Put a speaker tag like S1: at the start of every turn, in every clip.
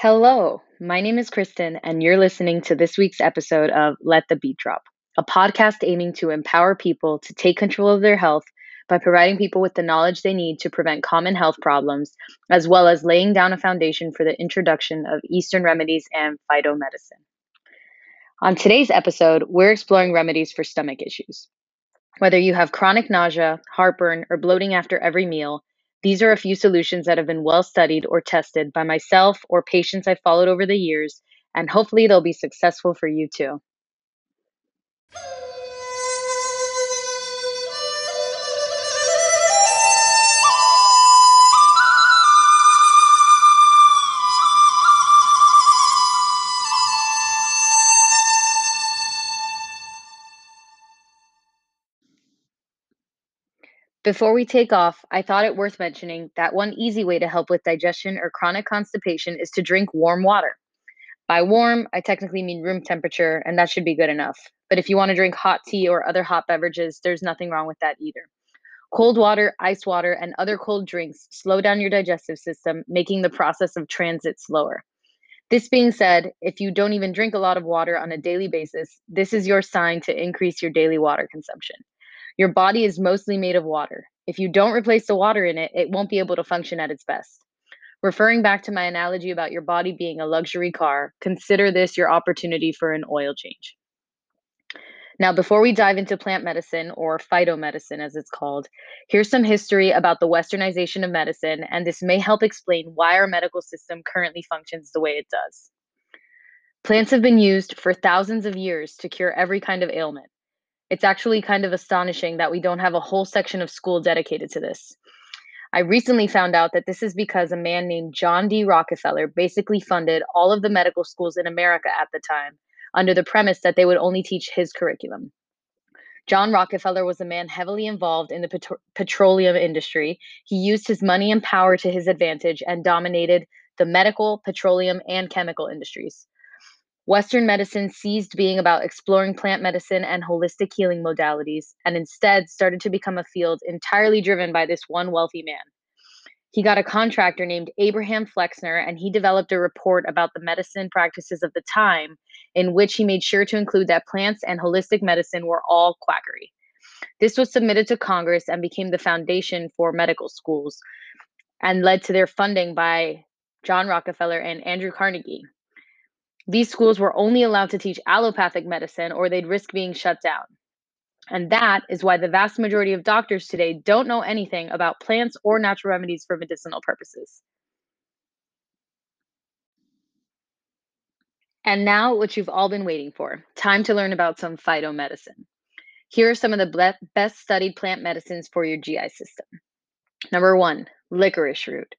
S1: Hello, my name is Kristen, and you're listening to this week's episode of Let the Beat Drop, a podcast aiming to empower people to take control of their health by providing people with the knowledge they need to prevent common health problems, as well as laying down a foundation for the introduction of Eastern remedies and phytomedicine. On today's episode, we're exploring remedies for stomach issues. Whether you have chronic nausea, heartburn, or bloating after every meal, these are a few solutions that have been well studied or tested by myself or patients I've followed over the years, and hopefully they'll be successful for you too. Before we take off, I thought it worth mentioning that one easy way to help with digestion or chronic constipation is to drink warm water. By warm, I technically mean room temperature, and that should be good enough. But if you want to drink hot tea or other hot beverages, there's nothing wrong with that either. Cold water, ice water, and other cold drinks slow down your digestive system, making the process of transit slower. This being said, if you don't even drink a lot of water on a daily basis, this is your sign to increase your daily water consumption. Your body is mostly made of water. If you don't replace the water in it, it won't be able to function at its best. Referring back to my analogy about your body being a luxury car, consider this your opportunity for an oil change. Now, before we dive into plant medicine, or phytomedicine as it's called, here's some history about the westernization of medicine, and this may help explain why our medical system currently functions the way it does. Plants have been used for thousands of years to cure every kind of ailment. It's actually kind of astonishing that we don't have a whole section of school dedicated to this. I recently found out that this is because a man named John D. Rockefeller basically funded all of the medical schools in America at the time under the premise that they would only teach his curriculum. John Rockefeller was a man heavily involved in the petro- petroleum industry. He used his money and power to his advantage and dominated the medical, petroleum, and chemical industries. Western medicine ceased being about exploring plant medicine and holistic healing modalities and instead started to become a field entirely driven by this one wealthy man. He got a contractor named Abraham Flexner and he developed a report about the medicine practices of the time in which he made sure to include that plants and holistic medicine were all quackery. This was submitted to Congress and became the foundation for medical schools and led to their funding by John Rockefeller and Andrew Carnegie. These schools were only allowed to teach allopathic medicine or they'd risk being shut down. And that is why the vast majority of doctors today don't know anything about plants or natural remedies for medicinal purposes. And now, what you've all been waiting for time to learn about some phytomedicine. Here are some of the best studied plant medicines for your GI system. Number one, licorice root.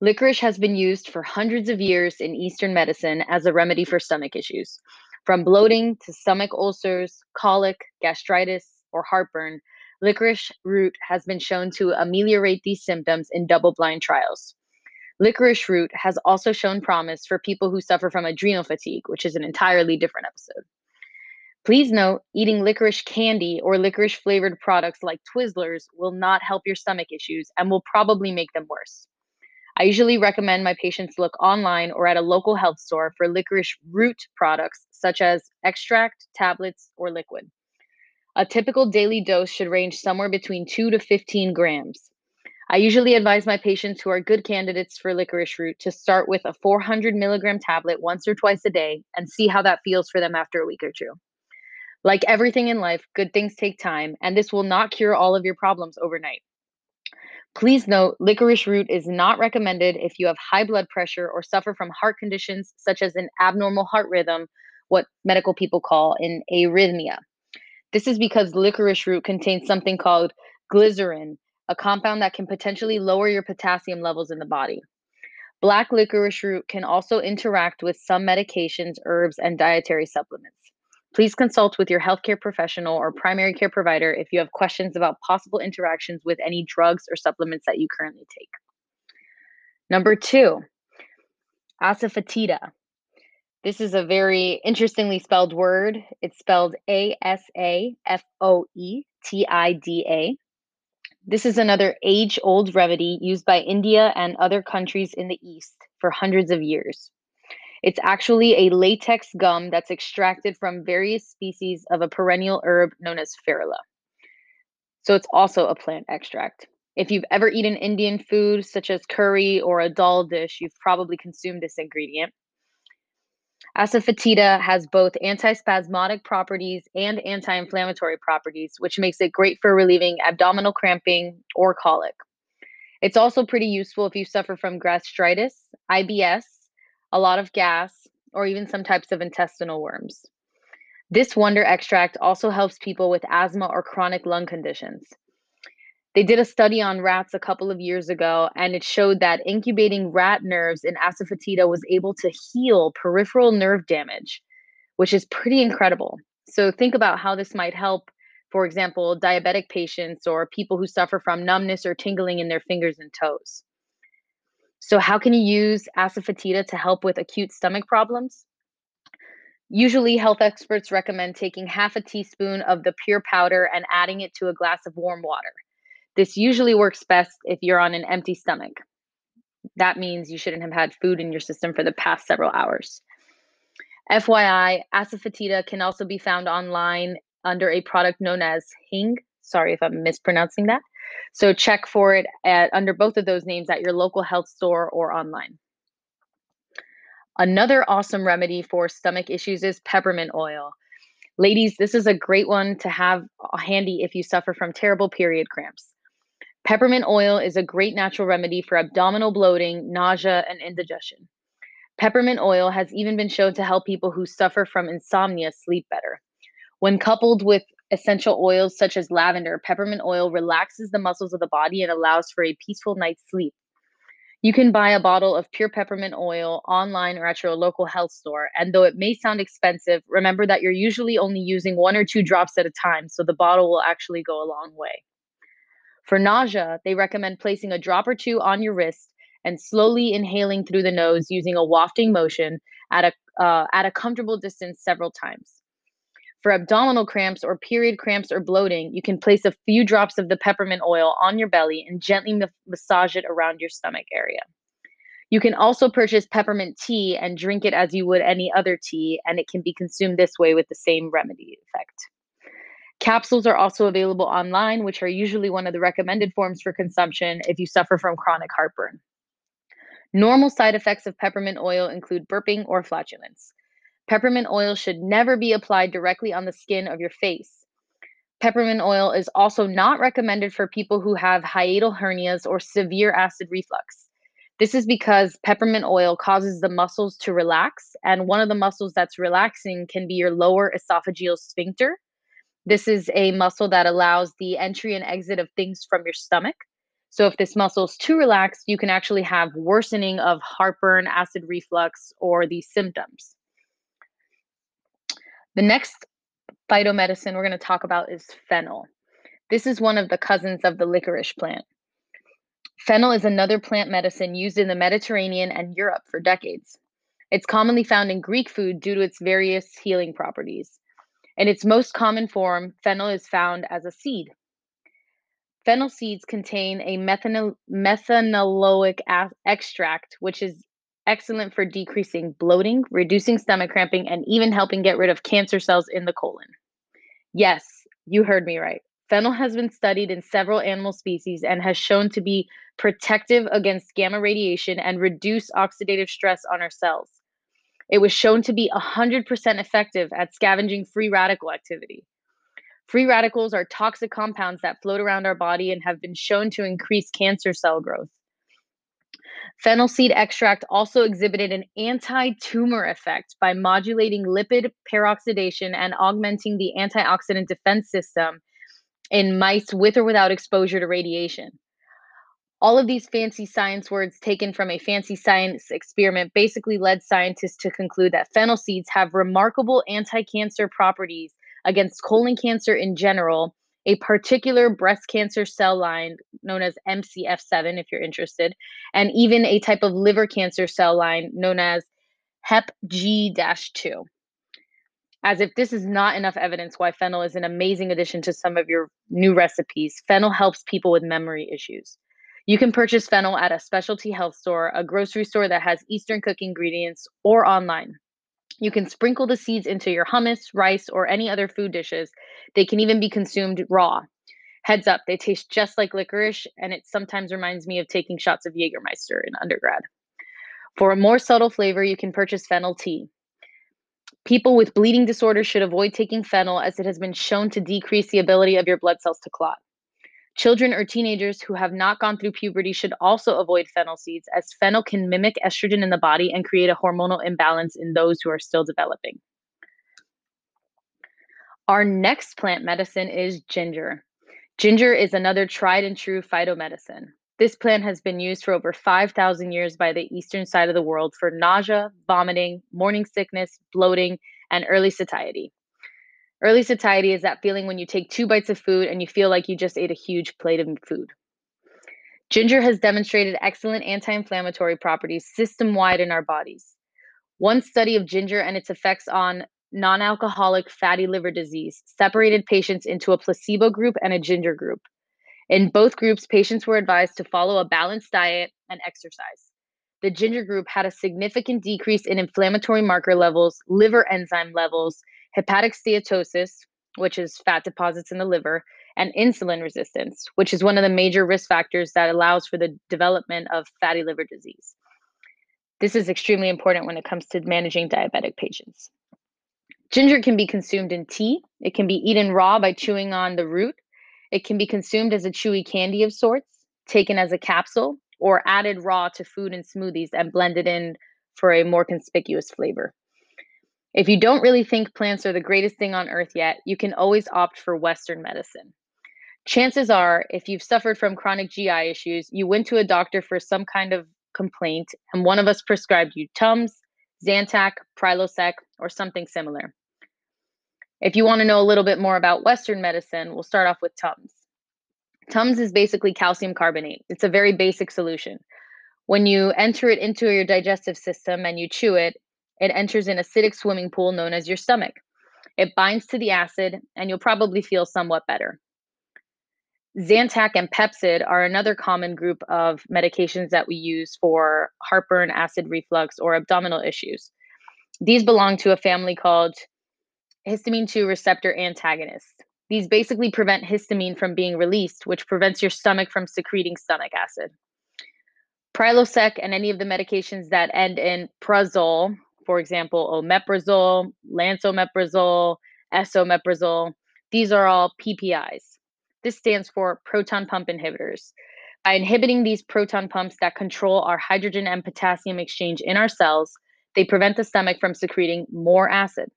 S1: Licorice has been used for hundreds of years in Eastern medicine as a remedy for stomach issues. From bloating to stomach ulcers, colic, gastritis, or heartburn, licorice root has been shown to ameliorate these symptoms in double blind trials. Licorice root has also shown promise for people who suffer from adrenal fatigue, which is an entirely different episode. Please note, eating licorice candy or licorice flavored products like Twizzlers will not help your stomach issues and will probably make them worse. I usually recommend my patients look online or at a local health store for licorice root products such as extract, tablets, or liquid. A typical daily dose should range somewhere between 2 to 15 grams. I usually advise my patients who are good candidates for licorice root to start with a 400 milligram tablet once or twice a day and see how that feels for them after a week or two. Like everything in life, good things take time, and this will not cure all of your problems overnight. Please note, licorice root is not recommended if you have high blood pressure or suffer from heart conditions such as an abnormal heart rhythm, what medical people call an arrhythmia. This is because licorice root contains something called glycyrrhizin, a compound that can potentially lower your potassium levels in the body. Black licorice root can also interact with some medications, herbs, and dietary supplements. Please consult with your healthcare professional or primary care provider if you have questions about possible interactions with any drugs or supplements that you currently take. Number two, asafoetida. This is a very interestingly spelled word. It's spelled A S A F O E T I D A. This is another age old remedy used by India and other countries in the East for hundreds of years. It's actually a latex gum that's extracted from various species of a perennial herb known as ferula. So it's also a plant extract. If you've ever eaten Indian food, such as curry or a dal dish, you've probably consumed this ingredient. Asafoetida has both antispasmodic properties and anti inflammatory properties, which makes it great for relieving abdominal cramping or colic. It's also pretty useful if you suffer from gastritis, IBS, a lot of gas, or even some types of intestinal worms. This wonder extract also helps people with asthma or chronic lung conditions. They did a study on rats a couple of years ago, and it showed that incubating rat nerves in asafoetida was able to heal peripheral nerve damage, which is pretty incredible. So think about how this might help, for example, diabetic patients or people who suffer from numbness or tingling in their fingers and toes. So how can you use asafoetida to help with acute stomach problems? Usually, health experts recommend taking half a teaspoon of the pure powder and adding it to a glass of warm water. This usually works best if you're on an empty stomach. That means you shouldn't have had food in your system for the past several hours. FYI, asafoetida can also be found online under a product known as Hing. Sorry if I'm mispronouncing that. So check for it at under both of those names at your local health store or online. Another awesome remedy for stomach issues is peppermint oil. Ladies, this is a great one to have uh, handy if you suffer from terrible period cramps. Peppermint oil is a great natural remedy for abdominal bloating, nausea, and indigestion. Peppermint oil has even been shown to help people who suffer from insomnia sleep better. When coupled with essential oils such as lavender, peppermint oil relaxes the muscles of the body and allows for a peaceful night's sleep. You can buy a bottle of pure peppermint oil online or at your local health store. And though it may sound expensive, remember that you're usually only using one or two drops at a time, so the bottle will actually go a long way. For nausea, they recommend placing a drop or two on your wrist and slowly inhaling through the nose using a wafting motion at a uh, at a comfortable distance several times. For abdominal cramps or period cramps or bloating, you can place a few drops of the peppermint oil on your belly and gently massage it around your stomach area. You can also purchase peppermint tea and drink it as you would any other tea, and it can be consumed this way with the same remedy effect. Capsules are also available online, which are usually one of the recommended forms for consumption if you suffer from chronic heartburn. Normal side effects of peppermint oil include burping or flatulence. Peppermint oil should never be applied directly on the skin of your face. Peppermint oil is also not recommended for people who have hiatal hernias or severe acid reflux. This is because peppermint oil causes the muscles to relax, and one of the muscles that's relaxing can be your lower esophageal sphincter, this is a muscle that allows the entry and exit of things from your stomach. So if this muscle is too relaxed, you can actually have worsening of heartburn, acid reflux, or these symptoms. The next phytomedicine we're going to talk about is fennel. This is one of the cousins of the licorice plant. Fennel is another plant medicine used in the Mediterranean and Europe for decades. It's commonly found in Greek food due to its various healing properties. In its most common form, fennel is found as a seed. Fennel seeds contain a methanol- methanolic a- extract, which is excellent for decreasing bloating, reducing stomach cramping, and even helping get rid of cancer cells in the colon. Yes, you heard me right. Fennel has been studied in several animal species and has shown to be protective against gamma radiation and reduce oxidative stress on our cells. It was shown to be 100% effective at scavenging free radical activity. Free radicals are toxic compounds that float around our body and have been shown to increase cancer cell growth. Fennel seed extract also exhibited an anti tumor effect by modulating lipid peroxidation and augmenting the antioxidant defense system in mice with or without exposure to radiation. All of these fancy science words taken from a fancy science experiment basically led scientists to conclude that fennel seeds have remarkable anti cancer properties against colon cancer in general, a particular breast cancer cell line known as MCF7, if you're interested, and even a type of liver cancer cell line known as HEP G 2. As if this is not enough evidence why fennel is an amazing addition to some of your new recipes, fennel helps people with memory issues. You can purchase fennel at a specialty health store, a grocery store that has Eastern cook ingredients, or online. You can sprinkle the seeds into your hummus, rice, or any other food dishes. They can even be consumed raw. Heads up, they taste just like licorice, and it sometimes reminds me of taking shots of Jägermeister in undergrad. For a more subtle flavor, you can purchase fennel tea. People with bleeding disorders should avoid taking fennel as it has been shown to decrease the ability of your blood cells to clot. Children or teenagers who have not gone through puberty should also avoid fennel seeds, as fennel can mimic estrogen in the body and create a hormonal imbalance in those who are still developing. Our next plant medicine is ginger. Ginger is another tried and true phytomedicine. This plant has been used for over 5,000 years by the eastern side of the world for nausea, vomiting, morning sickness, bloating, and early satiety. Early satiety is that feeling when you take two bites of food and you feel like you just ate a huge plate of food. Ginger has demonstrated excellent anti inflammatory properties system wide in our bodies. One study of ginger and its effects on non alcoholic fatty liver disease separated patients into a placebo group and a ginger group. In both groups, patients were advised to follow a balanced diet and exercise. The ginger group had a significant decrease in inflammatory marker levels, liver enzyme levels, hepatic steatosis, which is fat deposits in the liver, and insulin resistance, which is one of the major risk factors that allows for the development of fatty liver disease. This is extremely important when it comes to managing diabetic patients. Ginger can be consumed in tea. It can be eaten raw by chewing on the root it can be consumed as a chewy candy of sorts, taken as a capsule, or added raw to food and smoothies and blended in for a more conspicuous flavor. If you don't really think plants are the greatest thing on earth yet, you can always opt for Western medicine. Chances are, if you've suffered from chronic GI issues, you went to a doctor for some kind of complaint, and one of us prescribed you Tums, Zantac, Prilosec, or something similar. If you want to know a little bit more about Western medicine, we'll start off with Tums. Tums is basically calcium carbonate. It's a very basic solution. When you enter it into your digestive system and you chew it, it enters an acidic swimming pool known as your stomach. It binds to the acid, and you'll probably feel somewhat better. Zantac and Pepcid are another common group of medications that we use for heartburn, acid reflux, or abdominal issues. These belong to a family called histamine 2 receptor antagonists. These basically prevent histamine from being released, which prevents your stomach from secreting stomach acid. Prilosec and any of the medications that end in prazole, for example, omeprazole, lansoprazole, esomeprazole, these are all PPIs. This stands for proton pump inhibitors. By inhibiting these proton pumps that control our hydrogen and potassium exchange in our cells, they prevent the stomach from secreting more acid.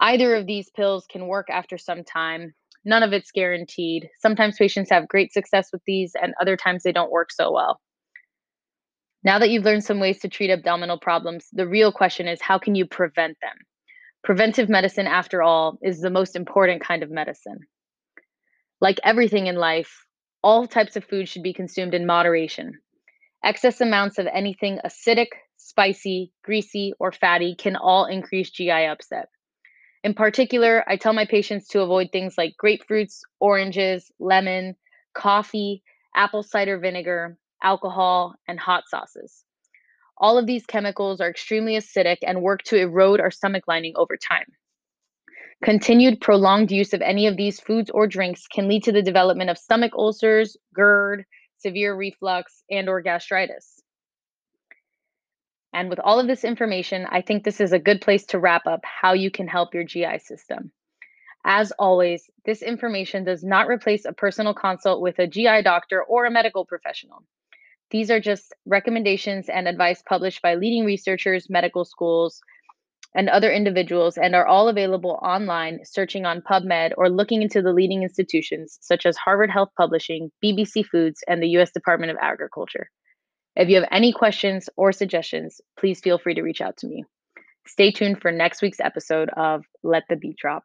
S1: Either of these pills can work after some time. None of it's guaranteed. Sometimes patients have great success with these, and other times they don't work so well. Now that you've learned some ways to treat abdominal problems, the real question is how can you prevent them? Preventive medicine, after all, is the most important kind of medicine. Like everything in life, all types of food should be consumed in moderation. Excess amounts of anything acidic, spicy, greasy, or fatty can all increase GI upset. In particular, I tell my patients to avoid things like grapefruits, oranges, lemon, coffee, apple cider vinegar, alcohol, and hot sauces. All of these chemicals are extremely acidic and work to erode our stomach lining over time. Continued prolonged use of any of these foods or drinks can lead to the development of stomach ulcers, GERD, severe reflux, and or gastritis. And with all of this information, I think this is a good place to wrap up how you can help your GI system. As always, this information does not replace a personal consult with a GI doctor or a medical professional. These are just recommendations and advice published by leading researchers, medical schools, and other individuals, and are all available online searching on PubMed or looking into the leading institutions such as Harvard Health Publishing, BBC Foods, and the US Department of Agriculture. If you have any questions or suggestions, please feel free to reach out to me. Stay tuned for next week's episode of Let the Beat Drop.